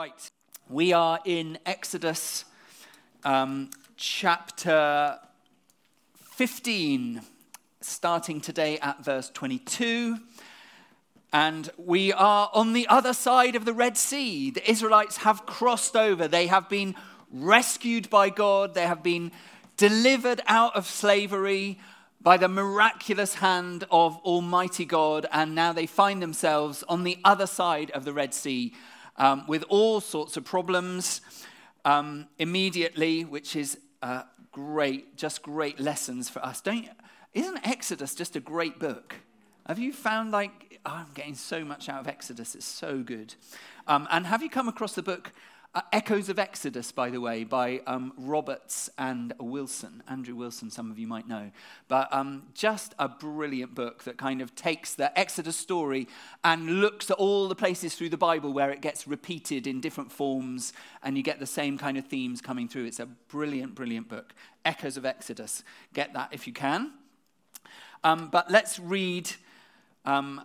Right, we are in Exodus um, chapter 15, starting today at verse 22. And we are on the other side of the Red Sea. The Israelites have crossed over. They have been rescued by God. They have been delivered out of slavery by the miraculous hand of Almighty God. And now they find themselves on the other side of the Red Sea um, with all sorts of problems um, immediately, which is uh, great, just great lessons for us. Don't, isn't Exodus just a great book? Have you found like, oh, I'm getting so much out of Exodus, it's so good. Um, and have you come across the book uh, Echoes of Exodus, by the way, by um, Roberts and Wilson. Andrew Wilson, some of you might know. But um, just a brilliant book that kind of takes the Exodus story and looks at all the places through the Bible where it gets repeated in different forms and you get the same kind of themes coming through. It's a brilliant, brilliant book. Echoes of Exodus. Get that if you can. Um, but let's read um,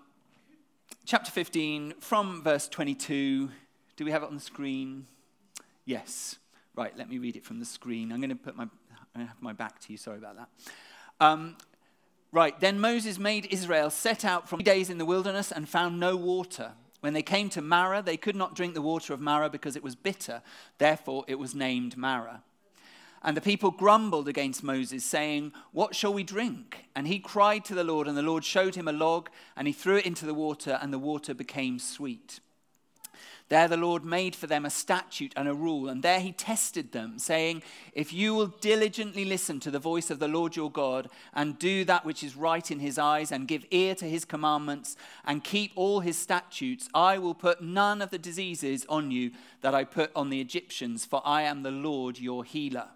chapter 15 from verse 22. Do we have it on the screen? Yes. Right, let me read it from the screen. I'm going to put my, I have my back to you. Sorry about that. Um, right, then Moses made Israel set out from days in the wilderness and found no water. When they came to Marah, they could not drink the water of Marah because it was bitter. Therefore, it was named Marah. And the people grumbled against Moses, saying, What shall we drink? And he cried to the Lord, and the Lord showed him a log, and he threw it into the water, and the water became sweet. There the Lord made for them a statute and a rule, and there he tested them, saying, If you will diligently listen to the voice of the Lord your God, and do that which is right in his eyes, and give ear to his commandments, and keep all his statutes, I will put none of the diseases on you that I put on the Egyptians, for I am the Lord your healer.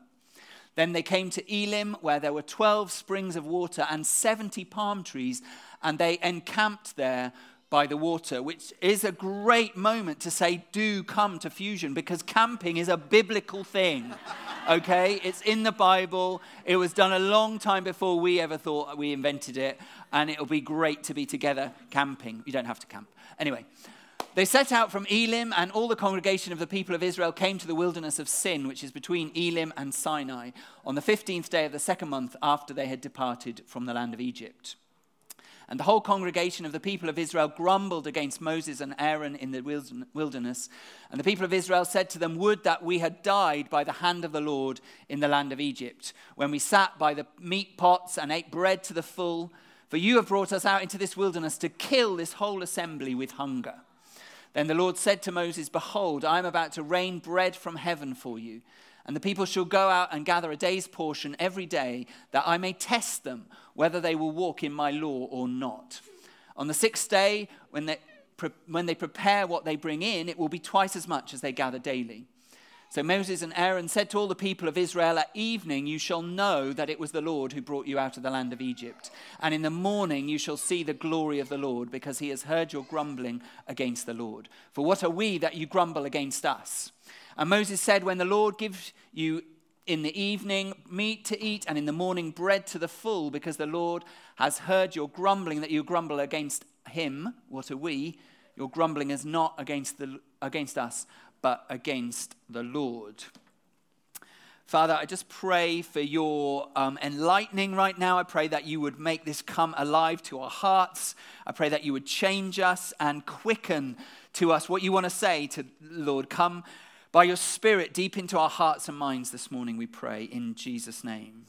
Then they came to Elim, where there were 12 springs of water and 70 palm trees, and they encamped there by the water, which is a great moment to say, do come to fusion because camping is a biblical thing. Okay? It's in the Bible. It was done a long time before we ever thought we invented it. And it'll be great to be together camping. You don't have to camp. Anyway, they set out from Elim, and all the congregation of the people of Israel came to the wilderness of Sin, which is between Elim and Sinai, on the 15th day of the second month after they had departed from the land of Egypt. And the whole congregation of the people of Israel grumbled against Moses and Aaron in the wilderness. And the people of Israel said to them, Would that we had died by the hand of the Lord in the land of Egypt, when we sat by the meat pots and ate bread to the full. For you have brought us out into this wilderness to kill this whole assembly with hunger. Then the Lord said to Moses, Behold, I am about to rain bread from heaven for you. And the people shall go out and gather a day's portion every day, that I may test them whether they will walk in my law or not. On the sixth day, when they, when they prepare what they bring in, it will be twice as much as they gather daily. So Moses and Aaron said to all the people of Israel, At evening you shall know that it was the Lord who brought you out of the land of Egypt. And in the morning you shall see the glory of the Lord, because he has heard your grumbling against the Lord. For what are we that you grumble against us? And Moses said, When the Lord gives you in the evening meat to eat, and in the morning bread to the full, because the Lord has heard your grumbling that you grumble against him. What are we? Your grumbling is not against, the, against us, but against the Lord. Father, I just pray for your um, enlightening right now. I pray that you would make this come alive to our hearts. I pray that you would change us and quicken to us what you want to say to Lord. Come by your Spirit deep into our hearts and minds this morning, we pray in Jesus' name.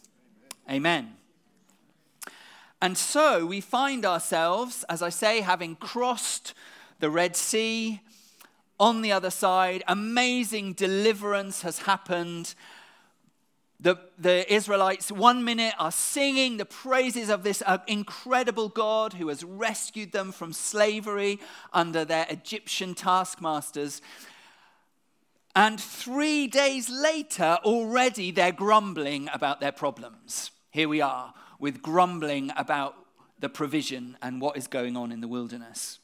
Amen. And so we find ourselves, as I say, having crossed the Red Sea. On the other side, amazing deliverance has happened. The, the, Israelites, one minute, are singing the praises of this uh, incredible God who has rescued them from slavery under their Egyptian taskmasters. And three days later, already they're grumbling about their problems. Here we are with grumbling about the provision and what is going on in the wilderness.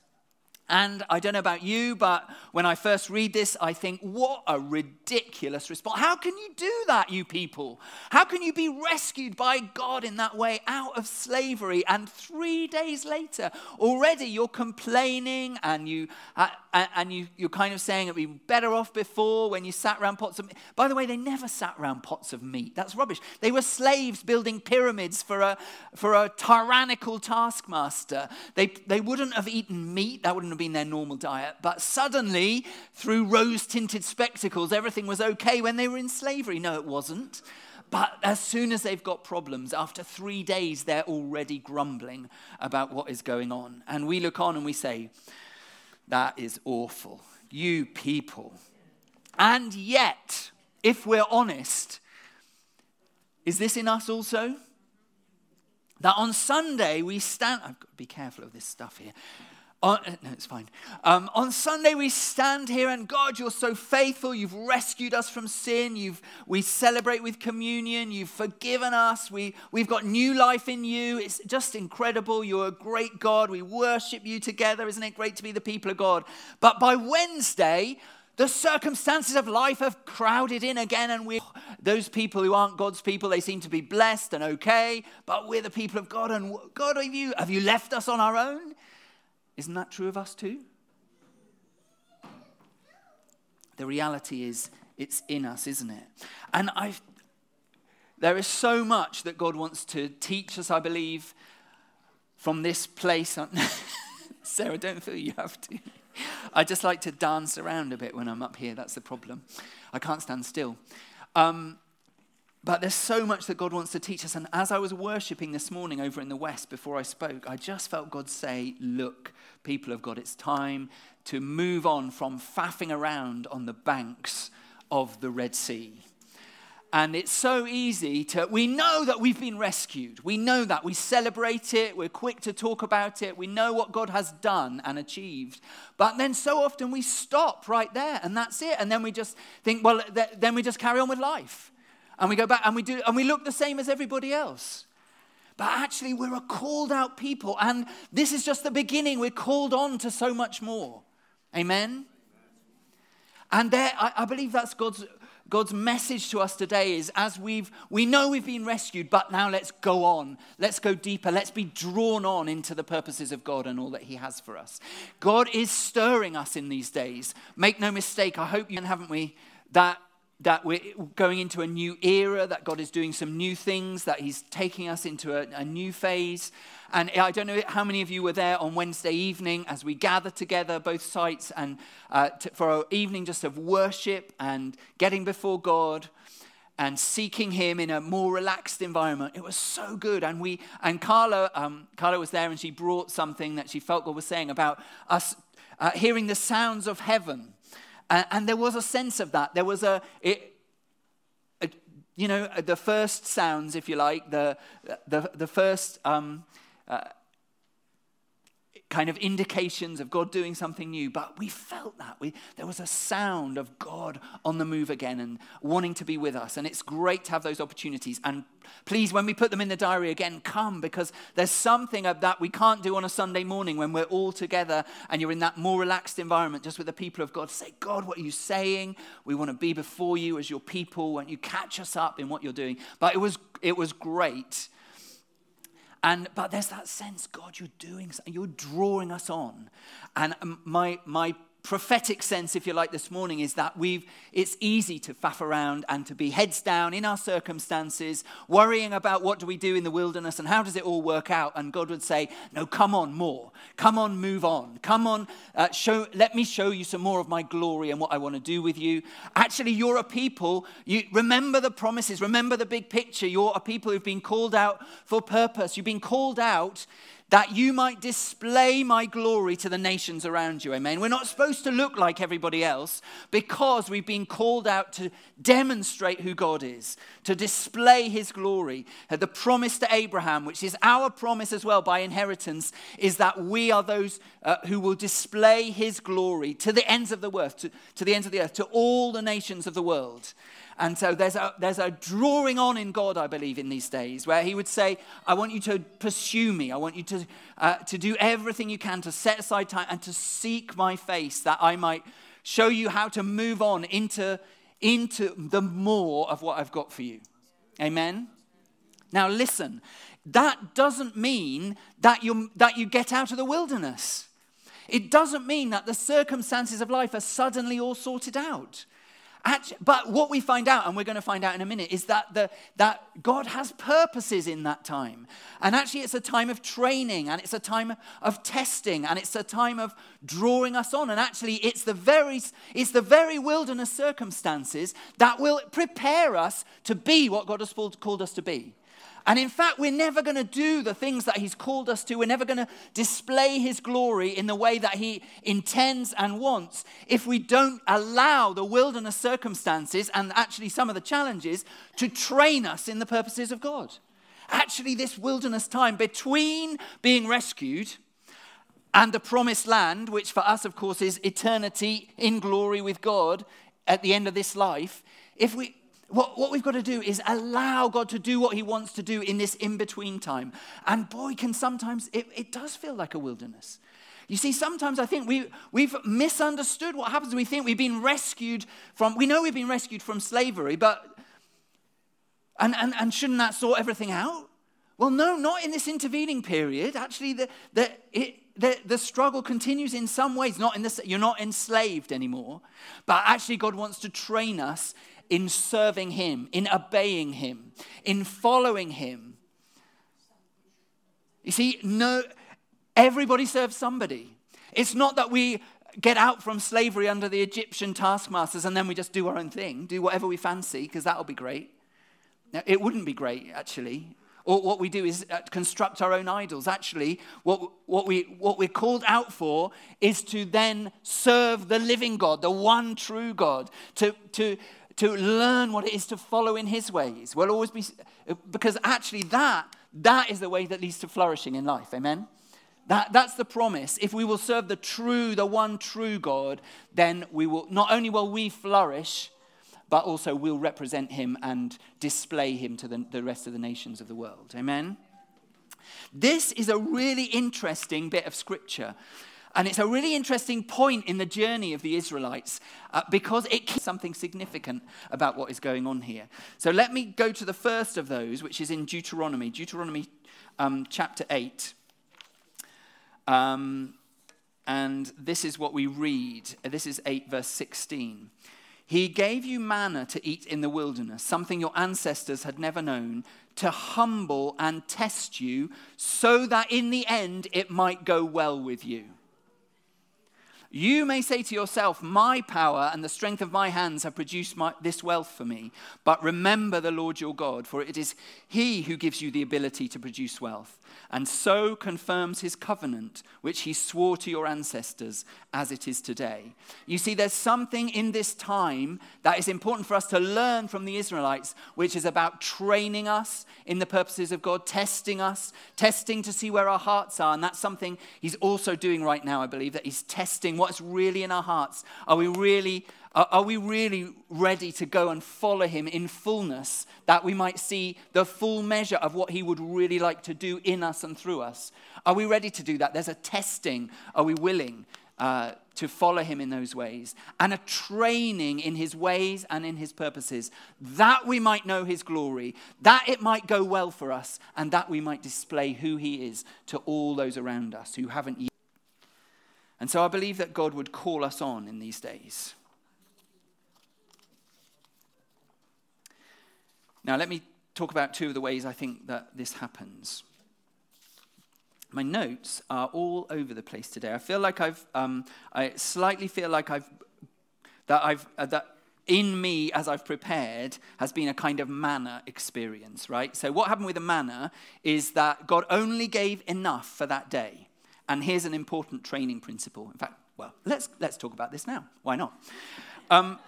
And I don't know about you, but when I first read this, I think, what a ridiculous response. How can you do that, you people? How can you be rescued by God in that way out of slavery? And three days later, already you're complaining and, you, uh, and you, you're kind of saying it'd be better off before when you sat around pots of meat. By the way, they never sat around pots of meat. That's rubbish. They were slaves building pyramids for a, for a tyrannical taskmaster. They, they wouldn't have eaten meat. That wouldn't have been their normal diet. But suddenly, through rose tinted spectacles, everything was okay when they were in slavery. No, it wasn't. But as soon as they've got problems, after three days, they're already grumbling about what is going on. And we look on and we say, That is awful. You people. And yet, if we're honest, is this in us also? That on Sunday we stand, I've got to be careful of this stuff here. On, no, it's fine. Um, on Sunday, we stand here, and God, you're so faithful. You've rescued us from sin. You've, we celebrate with communion. You've forgiven us. We, we've got new life in you. It's just incredible. You're a great God. We worship you together. Isn't it great to be the people of God? But by Wednesday, the circumstances of life have crowded in again, and we those people who aren't God's people, they seem to be blessed and okay, but we're the people of God, and God, have you have you left us on our own? Isn't that true of us too? The reality is, it's in us, isn't it? And I, there is so much that God wants to teach us, I believe, from this place. Sarah, don't feel you have to. I just like to dance around a bit when I'm up here. That's the problem. I can't stand still. Um, but there's so much that God wants to teach us. And as I was worshiping this morning over in the West before I spoke, I just felt God say, Look, people of God, it's time to move on from faffing around on the banks of the Red Sea. And it's so easy to, we know that we've been rescued. We know that. We celebrate it. We're quick to talk about it. We know what God has done and achieved. But then so often we stop right there and that's it. And then we just think, well, th- then we just carry on with life and we go back and we do and we look the same as everybody else. But actually, we're a called out people, and this is just the beginning. We're called on to so much more. Amen? And there, I, I believe that's God's, God's message to us today is as we've, we know we've been rescued, but now let's go on. Let's go deeper. Let's be drawn on into the purposes of God and all that He has for us. God is stirring us in these days. Make no mistake, I hope you haven't we, that that we're going into a new era, that God is doing some new things, that He's taking us into a, a, new phase. And I don't know how many of you were there on Wednesday evening as we gathered together, both sites, and uh, for our evening just of worship and getting before God and seeking Him in a more relaxed environment. It was so good. And we and Carla, um, Carla was there, and she brought something that she felt God was saying about us uh, hearing the sounds of heaven and, and there was a sense of that. There was a, it, a, you know, the first sounds, if you like, the, the, the first um, uh, kind of indications of God doing something new, but we felt that. We, there was a sound of God on the move again and wanting to be with us. And it's great to have those opportunities. And please, when we put them in the diary again, come because there's something of that we can't do on a Sunday morning when we're all together and you're in that more relaxed environment just with the people of God. Say, God, what are you saying? We want to be before you as your people. Won't you catch us up in what you're doing? But it was, it was great and, but there's that sense, God, you're doing something, you're drawing us on. And um, my, my prophetic sense, if you like, this morning is that we've, it's easy to faff around and to be heads down in our circumstances, worrying about what do we do in the wilderness and how does it all work out. And God would say, No, come on, more. Come on, move on. Come on, uh, show, let me show you some more of my glory and what I want to do with you. Actually, you're a people, you remember the promises, remember the big picture. You're a people who've been called out for purpose. You've been called out that you might display my glory to the nations around you. Amen. We're not supposed to look like everybody else because we've been called out to demonstrate who God is, to display his glory. The promise to Abraham, which is our promise as well by inheritance, is that we are those uh, who will display his glory to the ends of the earth, to, to the ends of the earth, to all the nations of the world. And so there's a, there's a drawing on in God, I believe, in these days, where He would say, I want you to pursue me. I want you to uh, to do everything you can to set aside time and to seek my face that I might show you how to move on into, into the more of what I've got for you. Amen? Now, listen, that doesn't mean that you, that you get out of the wilderness. It doesn't mean that the circumstances of life are suddenly all sorted out. Actually, but what we find out, and we're going to find out in a minute, is that, the, that God has purposes in that time. And actually, it's a time of training, and it's a time of testing, and it's a time of drawing us on. And actually, it's the very, it's the very wilderness circumstances that will prepare us to be what God has called us to be. And in fact, we're never going to do the things that He's called us to. We're never going to display His glory in the way that He intends and wants if we don't allow the wilderness circumstances and actually some of the challenges to train us in the purposes of God. Actually, this wilderness time between being rescued and the promised land, which for us, of course, is eternity in glory with God at the end of this life, if we, what, what we've got to do is allow God to do what He wants to do in this in between time. And boy, can sometimes it, it does feel like a wilderness. You see, sometimes I think we, we've misunderstood what happens. We think we've been rescued from, we know we've been rescued from slavery, but, and, and, and shouldn't that sort everything out? Well, no, not in this intervening period. Actually, the, the, it, the, the struggle continues in some ways. Not in this, you're not enslaved anymore, but actually, God wants to train us in serving Him, in obeying Him, in following Him. You see, no, everybody serves somebody. It's not that we get out from slavery under the Egyptian taskmasters and then we just do our own thing, do whatever we fancy, because that'll be great. Now, it wouldn't be great, actually. Or what we do is uh, construct our own idols. Actually, what, what, we, what we're called out for is to then serve the living God, the one true God, to, to, to learn what it is to follow in his ways. We'll always be, because actually that, that is the way that leads to flourishing in life. Amen? That, that's the promise. If we will serve the true, the one true God, then we will, not only will we flourish, but also we'll represent him and display him to the, the rest of the nations of the world. Amen? This is a really interesting bit of scripture and it's a really interesting point in the journey of the Israelites uh, because it something significant about what is going on here. So let me go to the first of those, which is in Deuteronomy, Deuteronomy um, chapter 8. Um, and this is what we read. This is 8, verse 16. He gave you manna to eat in the wilderness, something your ancestors had never known, to humble and test you, so that in the end it might go well with you. You may say to yourself, My power and the strength of my hands have produced my, this wealth for me. But remember the Lord your God, for it is He who gives you the ability to produce wealth and so confirms his covenant, which he swore to your ancestors as it is today. You see, there's something in this time that is important for us to learn from the Israelites, which is about training us in the purposes of God, testing us, testing to see where our hearts are. And that's something he's also doing right now, I believe, that he's testing what's really in our hearts. Are we really are, we really ready to go and follow him in fullness that we might see the full measure of what he would really like to do in us and through us? Are we ready to do that? There's a testing. Are we willing uh, to follow him in those ways? And a training in his ways and in his purposes that we might know his glory, that it might go well for us, and that we might display who he is to all those around us who haven't yet. And so I believe that God would call us on in these days. Now, let me talk about two of the ways I think that this happens. My notes are all over the place today. I feel like I've, um, I slightly feel like I've, that I've, uh, that in me as I've prepared has been a kind of manna experience, right? So, what happened with the manna is that God only gave enough for that day. And here's an important training principle. In fact, well, let's, let's talk about this now. Why not? Um,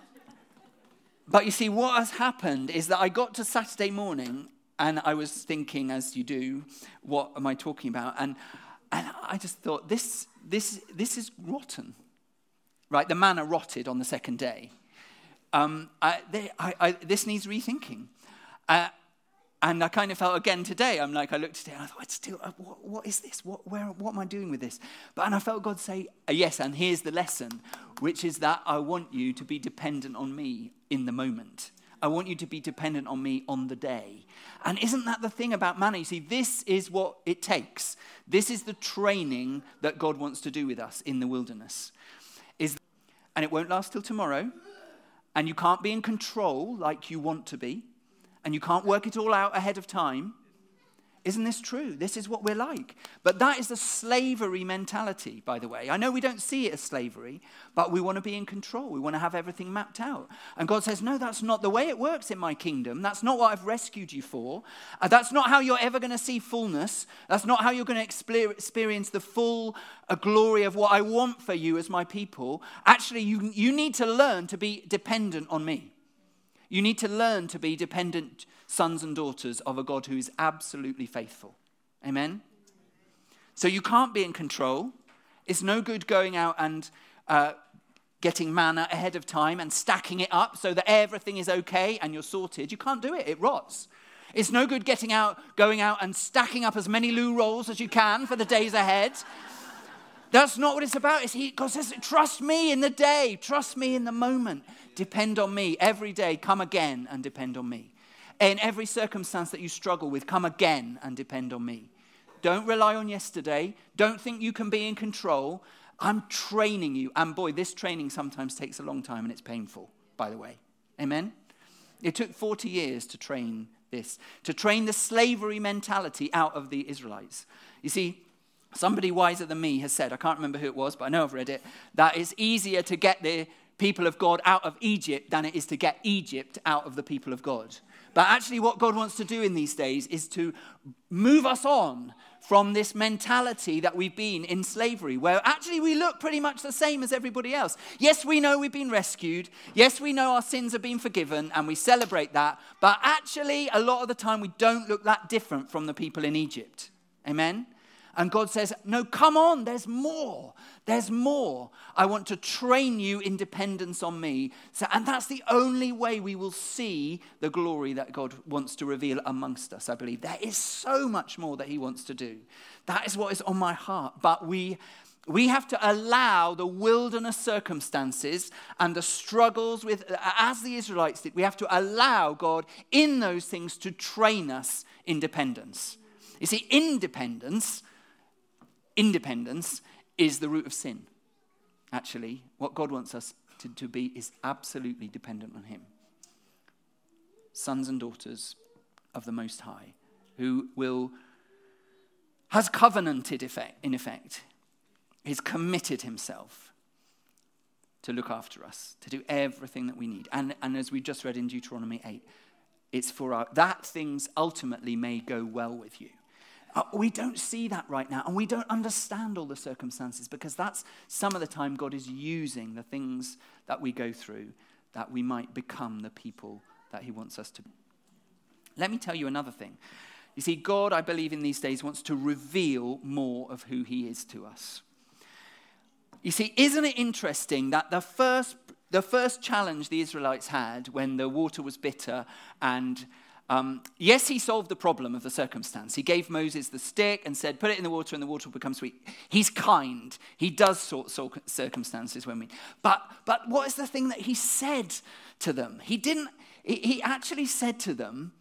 but you see, what has happened is that I got to Saturday morning and I was thinking, as you do, what am I talking about? And, and I just thought, this, this, this is rotten. Right? The manna rotted on the second day. Um, I, they, I, I, this needs rethinking. Uh, and I kind of felt again today, I'm like, I looked at it and I thought, still, uh, what, what is this? What, where, what am I doing with this? But, and I felt God say, uh, yes, and here's the lesson, which is that I want you to be dependent on me in the moment. I want you to be dependent on me on the day. And isn't that the thing about manna? You see, this is what it takes. This is the training that God wants to do with us in the wilderness. Is, and it won't last till tomorrow. And you can't be in control like you want to be and you can't work it all out ahead of time. Isn't this true? This is what we're like. But that is the slavery mentality, by the way. I know we don't see it as slavery, but we want to be in control. We want to have everything mapped out. And God says, No, that's not the way it works in my kingdom. That's not what I've rescued you for. Uh, that's not how you're ever going to see fullness. That's not how you're going to experience the full uh, glory of what I want for you as my people. Actually, you, you need to learn to be dependent on me. You need to learn to be dependent sons and daughters of a God who is absolutely faithful. Amen? So you can't be in control. It's no good going out and uh, getting manna ahead of time and stacking it up so that everything is okay and you're sorted. You can't do it, it rots. It's no good getting out, going out and stacking up as many loo rolls as you can for the days ahead. That's not what it's about. It's he, God says, trust me in the day, trust me in the moment. Depend on me every day. Come again and depend on me. In every circumstance that you struggle with, come again and depend on me. Don't rely on yesterday. Don't think you can be in control. I'm training you. And boy, this training sometimes takes a long time and it's painful, by the way. Amen? It took 40 years to train this, to train the slavery mentality out of the Israelites. You see, somebody wiser than me has said, I can't remember who it was, but I know I've read it, that it's easier to get the people of God out of Egypt than it is to get Egypt out of the people of God. But actually, what God wants to do in these days is to move us on from this mentality that we've been in slavery, where actually we look pretty much the same as everybody else. Yes, we know we've been rescued. Yes, we know our sins have been forgiven, and we celebrate that. But actually, a lot of the time, we don't look that different from the people in Egypt. Amen? And God says, No, come on, there's more. There's more. I want to train you in dependence on me. So, and that's the only way we will see the glory that God wants to reveal amongst us, I believe. There is so much more that He wants to do. That is what is on my heart. But we. We have to allow the wilderness circumstances and the struggles with, as the Israelites did, we have to allow God in those things to train us in dependence. You see, independence independence is the root of sin. Actually, what God wants us to, to be is absolutely dependent on Him. Sons and daughters of the Most High, who will, has covenanted effect, in effect, He's committed Himself to look after us, to do everything that we need. And, and as we just read in Deuteronomy 8, it's for our, that things ultimately may go well with you. Uh, we don't see that right now, and we don't understand all the circumstances because that's some of the time God is using the things that we go through that we might become the people that He wants us to be. Let me tell you another thing. You see, God, I believe in these days, wants to reveal more of who He is to us. You see, isn't it interesting that the first, the first challenge the Israelites had when the water was bitter and um, yes, he solved the problem of the circumstance. He gave Moses the stick and said, Put it in the water and the water will become sweet. He's kind. He does sort circumstances when we. But, but what is the thing that he said to them? He didn't, he actually said to them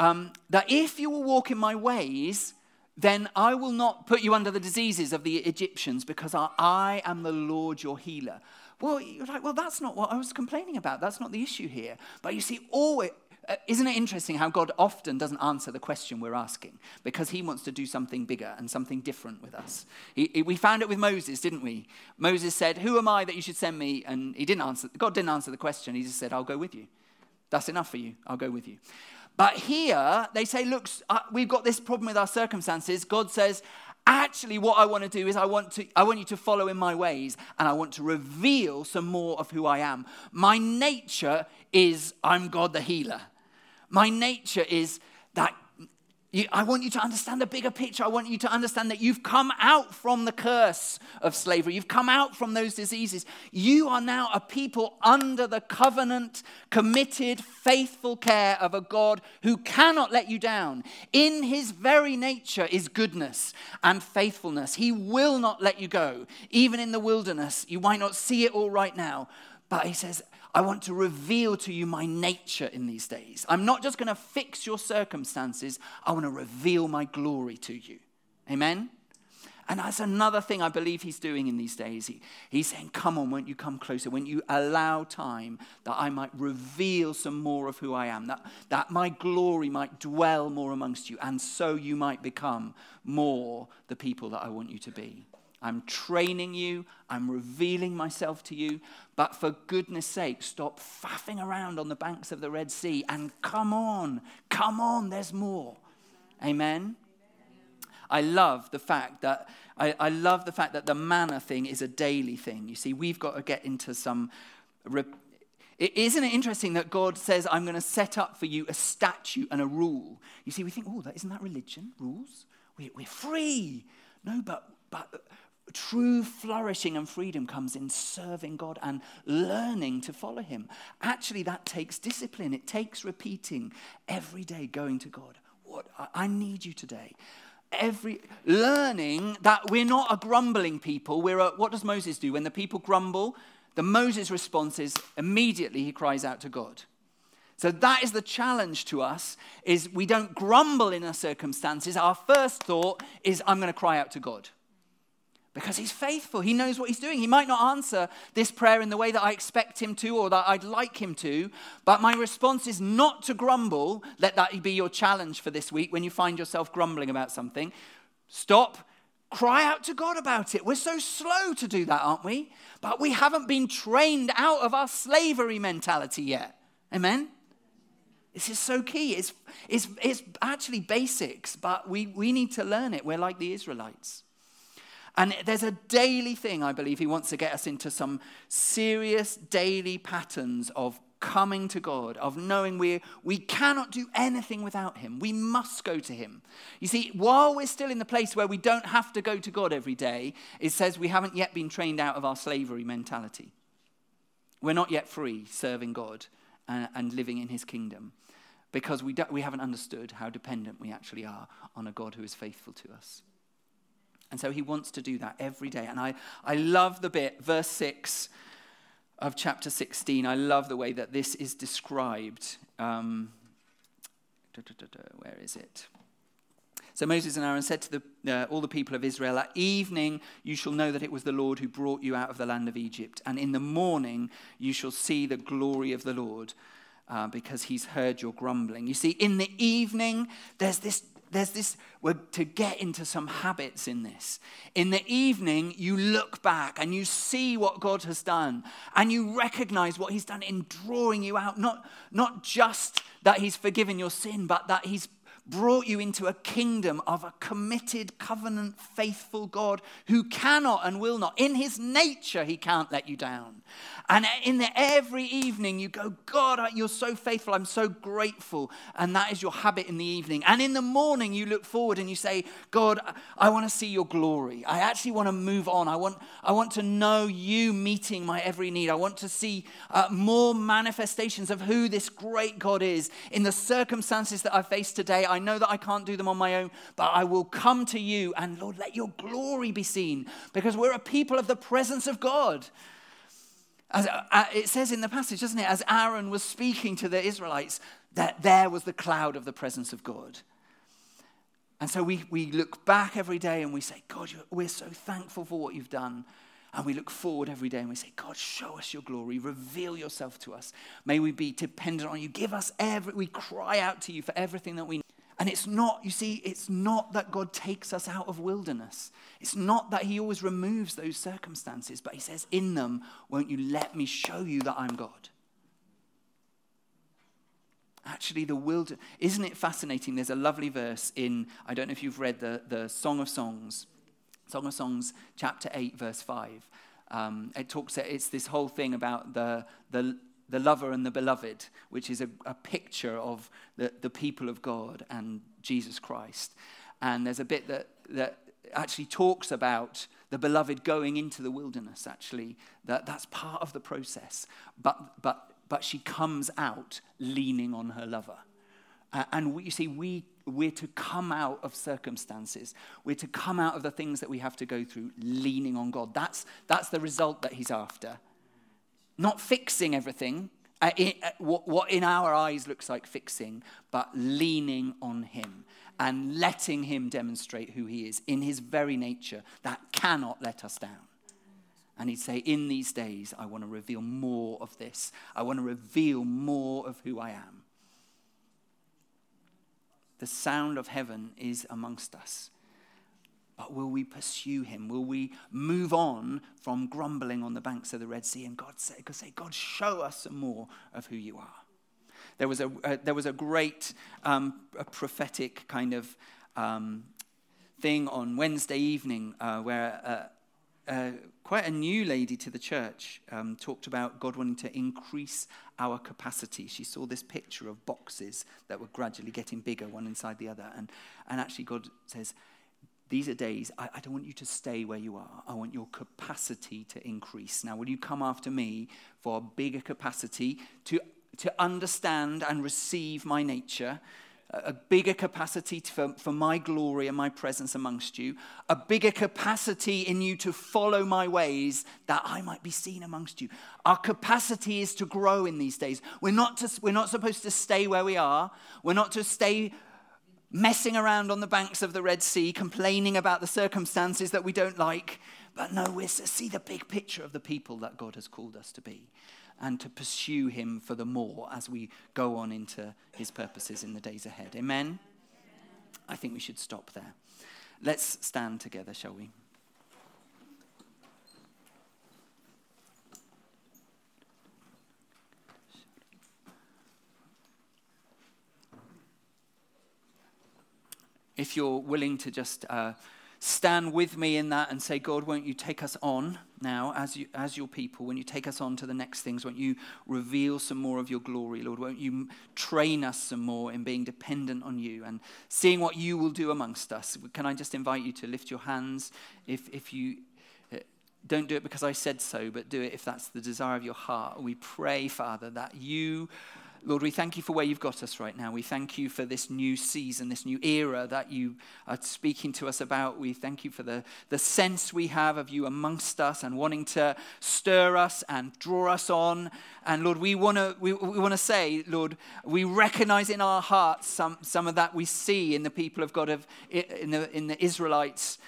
um, that if you will walk in my ways, then I will not put you under the diseases of the Egyptians because I, I am the Lord your healer. Well, you're like, well, that's not what I was complaining about. That's not the issue here. But you see, always, uh, isn't it interesting how God often doesn't answer the question we're asking because he wants to do something bigger and something different with us? He, he, we found it with Moses, didn't we? Moses said, Who am I that you should send me? And he didn't answer, God didn't answer the question. He just said, I'll go with you. That's enough for you. I'll go with you. But here, they say, Look, uh, we've got this problem with our circumstances. God says, Actually, what I want to do is I want, to, I want you to follow in my ways and I want to reveal some more of who I am. My nature is I'm God the healer. My nature is that I want you to understand the bigger picture. I want you to understand that you've come out from the curse of slavery. You've come out from those diseases. You are now a people under the covenant, committed, faithful care of a God who cannot let you down. In his very nature is goodness and faithfulness. He will not let you go. Even in the wilderness, you might not see it all right now, but he says, I want to reveal to you my nature in these days. I'm not just going to fix your circumstances, I want to reveal my glory to you. Amen? And that's another thing I believe he's doing in these days. He, he's saying, Come on, won't you come closer? Won't you allow time that I might reveal some more of who I am, that, that my glory might dwell more amongst you, and so you might become more the people that I want you to be. I'm training you, I'm revealing myself to you, but for goodness sake, stop faffing around on the banks of the Red Sea and come on, come on, there's more. Amen. I love the fact that I, I, love the fact that the manna thing is a daily thing. You see, we've got to get into some. It, isn't it interesting that God says, "I'm going to set up for you a statute and a rule"? You see, we think, "Oh, that isn't that religion? Rules? We, we're free." No, but but True flourishing and freedom comes in serving God and learning to follow Him. Actually, that takes discipline. It takes repeating every day, going to God. What I need you today. Every learning that we're not a grumbling people. We're a, what does Moses do when the people grumble? The Moses response is immediately he cries out to God. So that is the challenge to us is we don't grumble in our circumstances. Our first thought is I'm going to cry out to God because he's faithful. He knows what he's doing. He might not answer this prayer in the way that I expect him to or that I'd like him to, but my response is not to grumble. Let that be your challenge for this week when you find yourself grumbling about something. Stop. Cry out to God about it. We're so slow to do that, aren't we? But we haven't been trained out of our slavery mentality yet. Amen? This is so key. It's, it's, it's actually basics, but we, we need to learn it. We're like the Israelites. And there's a daily thing, I believe, he wants to get us into some serious daily patterns of coming to God, of knowing we, we cannot do anything without Him. We must go to Him. You see, while we're still in the place where we don't have to go to God every day, it says we haven't yet been trained out of our slavery mentality. We're not yet free serving God and, and living in His kingdom because we, we haven't understood how dependent we actually are on a God who is faithful to us. And so he wants to do that every day. And I, I love the bit, verse 6 of chapter 16. I love the way that this is described. Um, da, da, da, where is it? So Moses and Aaron said to the, uh, all the people of Israel, At evening you shall know that it was the Lord who brought you out of the land of Egypt. And in the morning you shall see the glory of the Lord. Uh, because he's heard your grumbling. You see, in the evening, there's this there's this, we're to get into some habits in this. In the evening, you look back and you see what God has done, and you recognize what He's done in drawing you out. Not, not just that He's forgiven your sin, but that He's brought you into a kingdom of a committed, covenant, faithful God who cannot and will not. In his nature, he can't let you down. And in the, every evening, you go, God, you're so faithful. I'm so grateful. And that is your habit in the evening. And in the morning, you look forward and you say, God, I want to see your glory. I actually want to move on. I want, I want to know you meeting my every need. I want to see uh, more manifestations of who this great God is. In the circumstances that I face today, know that I can't do them on my own, but I will come to you and, Lord, let your glory be seen because we're a people of the presence of God. As, uh, it says in the passage, doesn't it? As Aaron was speaking to the Israelites, that there was the cloud of the presence of God. And so we, we look back every day and we say, God, we're so thankful for what you've done. And we look forward every day and we say, God, show us your glory, reveal yourself to us. May we be dependent on you. Give us every, we cry out to you for everything that we need. And it's not, you see, it's not that God takes us out of wilderness. It's not that He always removes those circumstances, but He says, In them, won't you let me show you that I'm God? Actually, the wilderness, isn't it fascinating? There's a lovely verse in, I don't know if you've read the, the Song of Songs, Song of Songs, chapter 8, verse 5. Um, it talks, it's this whole thing about the, the the lover and the beloved, which is a, a picture of the, the people of God and Jesus Christ. And there's a bit that, that actually talks about the beloved going into the wilderness, actually. That, that's part of the process. But, but, but she comes out leaning on her lover. Uh, and we, you see, we, we're to come out of circumstances. We're to come out of the things that we have to go through leaning on God. That's, that's the result that he's after. Not fixing everything, uh, in, uh, what, what in our eyes looks like fixing, but leaning on him and letting him demonstrate who he is in his very nature that cannot let us down. And he'd say, In these days, I want to reveal more of this. I want to reveal more of who I am. The sound of heaven is amongst us. But will we pursue him? Will we move on from grumbling on the banks of the Red Sea and God say, God, say, God show us some more of who you are? There was a, uh, there was a great um, a prophetic kind of um, thing on Wednesday evening uh, where uh, uh, quite a new lady to the church um, talked about God wanting to increase our capacity. She saw this picture of boxes that were gradually getting bigger, one inside the other. And, and actually, God says, these are days, I, I, don't want you to stay where you are. I want your capacity to increase. Now, will you come after me for a bigger capacity to, to understand and receive my nature? A bigger capacity for, for my glory and my presence amongst you, a bigger capacity in you to follow my ways that I might be seen amongst you. Our capacity is to grow in these days. We're not, to, we're not supposed to stay where we are. We're not to stay messing around on the banks of the Red Sea, complaining about the circumstances that we don't like. But no, to see the big picture of the people that God has called us to be and to pursue Him for the more as we go on into His purposes in the days ahead. Amen? I think we should stop there. Let's stand together, shall we? If you're willing to just uh, stand with me in that and say, God, won't you take us on now as, you, as your people? Won't you take us on to the next things? Won't you reveal some more of your glory, Lord? Won't you train us some more in being dependent on you and seeing what you will do amongst us? Can I just invite you to lift your hands if, if you. Uh, don't do it because I said so, but do it if that's the desire of your heart. We pray, Father, that you Lord, we thank you for where you've got us right now. We thank you for this new season, this new era that you are speaking to us about. We thank you for the, the sense we have of you amongst us and wanting to stir us and draw us on. And Lord, we want to we, we want to say, Lord, we recognize in our hearts some, some of that we see in the people of God, of, in, the, in the Israelites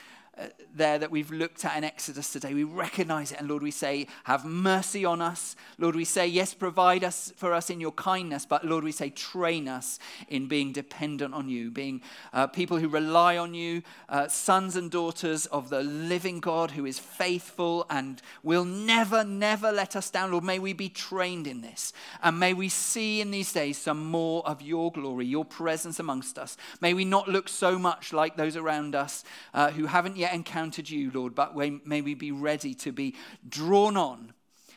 there that we've looked at in Exodus today. We recognize it. And Lord, we say, have mercy on us. Lord, we say, yes, provide us for us in your kindness. But Lord, we say, train us in being dependent on you, being uh, people who rely on you, uh, sons and daughters of the living God who is faithful and will never, never let us down. Lord, may we be trained in this. And may we see in these days some more of your glory, your presence amongst us. May we not look so much like those around us uh, who haven't yet yet encountered you, Lord, but may we be ready to be drawn on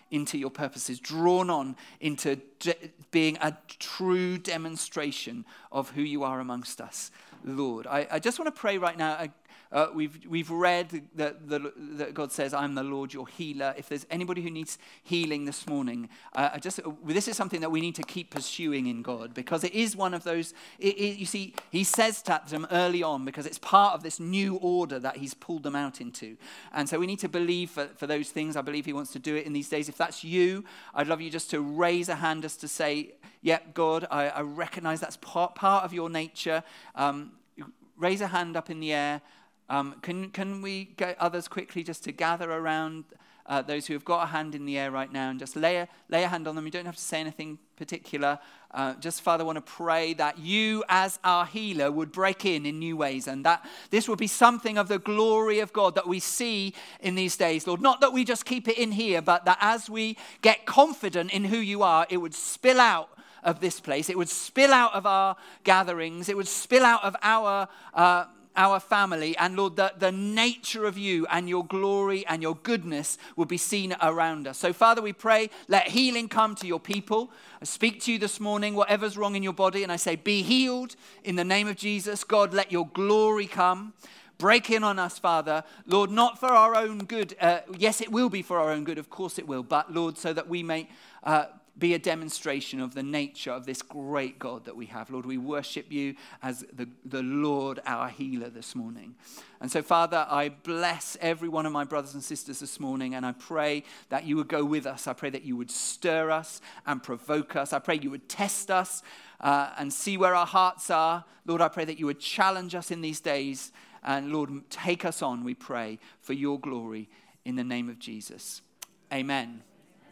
into your purposes, drawn on into de- being a true demonstration of who you are amongst us, Lord. I, I just want to pray right now uh, we've, we've read that, that, God says, I'm the Lord, your healer. If there's anybody who needs healing this morning, uh, just, this is something that we need to keep pursuing in God because it is one of those, it, it, you see, He says to them early on because it's part of this new order that He's pulled them out into. And so we need to believe for, for those things. I believe He wants to do it in these days. If that's you, I'd love you just to raise a hand just to say, Yep, yeah, God, I, I recognize that's part, part of your nature. Um, raise a hand up in the air. Um, can, can we get others quickly just to gather around uh, those who have got a hand in the air right now and just lay a, lay a hand on them? You don't have to say anything particular. Uh, just, Father, want to pray that you, as our healer, would break in in new ways and that this would be something of the glory of God that we see in these days, Lord. Not that we just keep it in here, but that as we get confident in who you are, it would spill out of this place. It would spill out of our gatherings. It would spill out of our. Uh, our family, and Lord, the, the nature of you and your glory and your goodness will be seen around us. So, Father, we pray, let healing come to your people. I speak to you this morning, whatever's wrong in your body, and I say, be healed in the name of Jesus. God, let your glory come. Break in on us, Father. Lord, not for our own good. Uh, yes, it will be for our own good, of course it will, but Lord, so that we may. Uh, be a demonstration of the nature of this great God that we have. Lord, we worship you as the, the Lord, our healer, this morning. And so, Father, I bless every one of my brothers and sisters this morning, and I pray that you would go with us. I pray that you would stir us and provoke us. I pray you would test us uh, and see where our hearts are. Lord, I pray that you would challenge us in these days and Lord, take us on, we pray, for your glory in the name of Jesus. Amen.